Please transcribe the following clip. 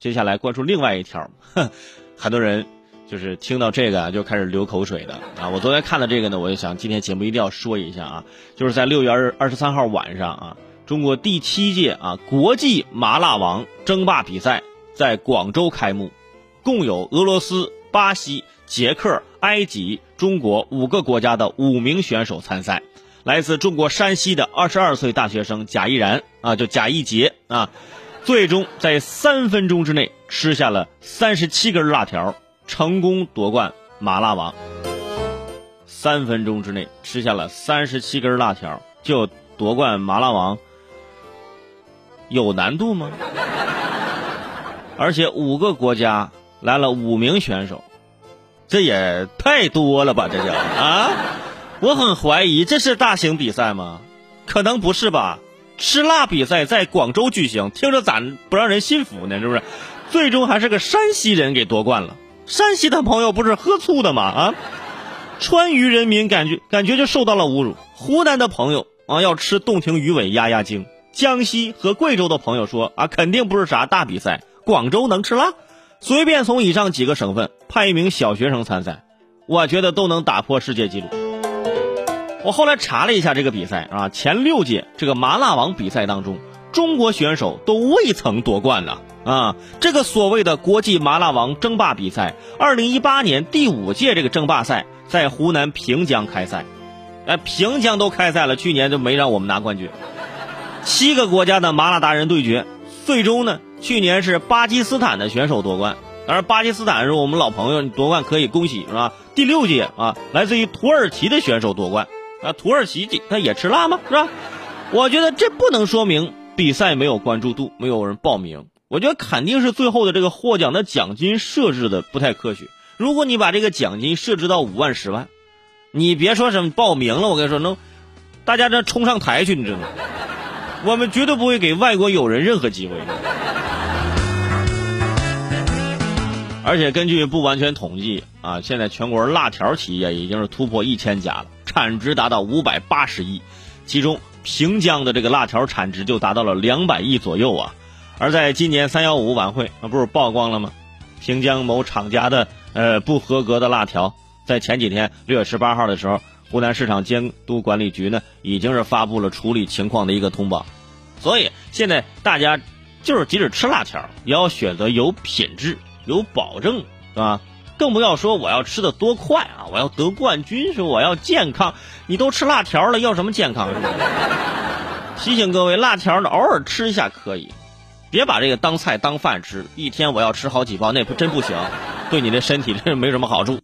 接下来关注另外一条，很多人就是听到这个就开始流口水的啊！我昨天看了这个呢，我就想今天节目一定要说一下啊，就是在六月二二十三号晚上啊，中国第七届啊国际麻辣王争霸比赛在广州开幕，共有俄罗斯、巴西、捷克、埃及、中国五个国家的五名选手参赛。来自中国山西的二十二岁大学生贾毅然啊，就贾一杰啊。最终在三分钟之内吃下了三十七根辣条，成功夺冠麻辣王。三分钟之内吃下了三十七根辣条就夺冠麻辣王，有难度吗？而且五个国家来了五名选手，这也太多了吧？这叫啊！我很怀疑这是大型比赛吗？可能不是吧。吃辣比赛在广州举行，听着咋不让人信服呢？是不是？最终还是个山西人给夺冠了。山西的朋友不是喝醋的吗？啊！川渝人民感觉感觉就受到了侮辱。湖南的朋友啊要吃洞庭鱼尾压压惊。江西和贵州的朋友说啊肯定不是啥大比赛，广州能吃辣？随便从以上几个省份派一名小学生参赛，我觉得都能打破世界纪录。我后来查了一下这个比赛啊，前六届这个麻辣王比赛当中，中国选手都未曾夺冠呢啊！这个所谓的国际麻辣王争霸比赛，二零一八年第五届这个争霸赛在湖南平江开赛，哎，平江都开赛了，去年就没让我们拿冠军。七个国家的麻辣达人对决，最终呢，去年是巴基斯坦的选手夺冠，而巴基斯坦是我们老朋友，你夺冠可以恭喜是吧？第六届啊，来自于土耳其的选手夺冠。啊，土耳其他也吃辣吗？是吧？我觉得这不能说明比赛没有关注度，没有人报名。我觉得肯定是最后的这个获奖的奖金设置的不太科学。如果你把这个奖金设置到五万、十万，你别说什么报名了，我跟你说能，大家这冲上台去，你知道吗？我们绝对不会给外国友人任何机会。而且根据不完全统计啊，现在全国辣条企业已经是突破一千家了。产值达到五百八十亿，其中平江的这个辣条产值就达到了两百亿左右啊！而在今年三幺五晚会，那不是曝光了吗？平江某厂家的呃不合格的辣条，在前几天六月十八号的时候，湖南市场监督管理局呢已经是发布了处理情况的一个通报。所以现在大家就是即使吃辣条，也要选择有品质、有保证，是吧？更不要说我要吃的多快啊！我要得冠军，是我要健康。你都吃辣条了，要什么健康？提醒各位，辣条呢偶尔吃一下可以，别把这个当菜当饭吃。一天我要吃好几包，那不真不行，对你的身体真是没什么好处。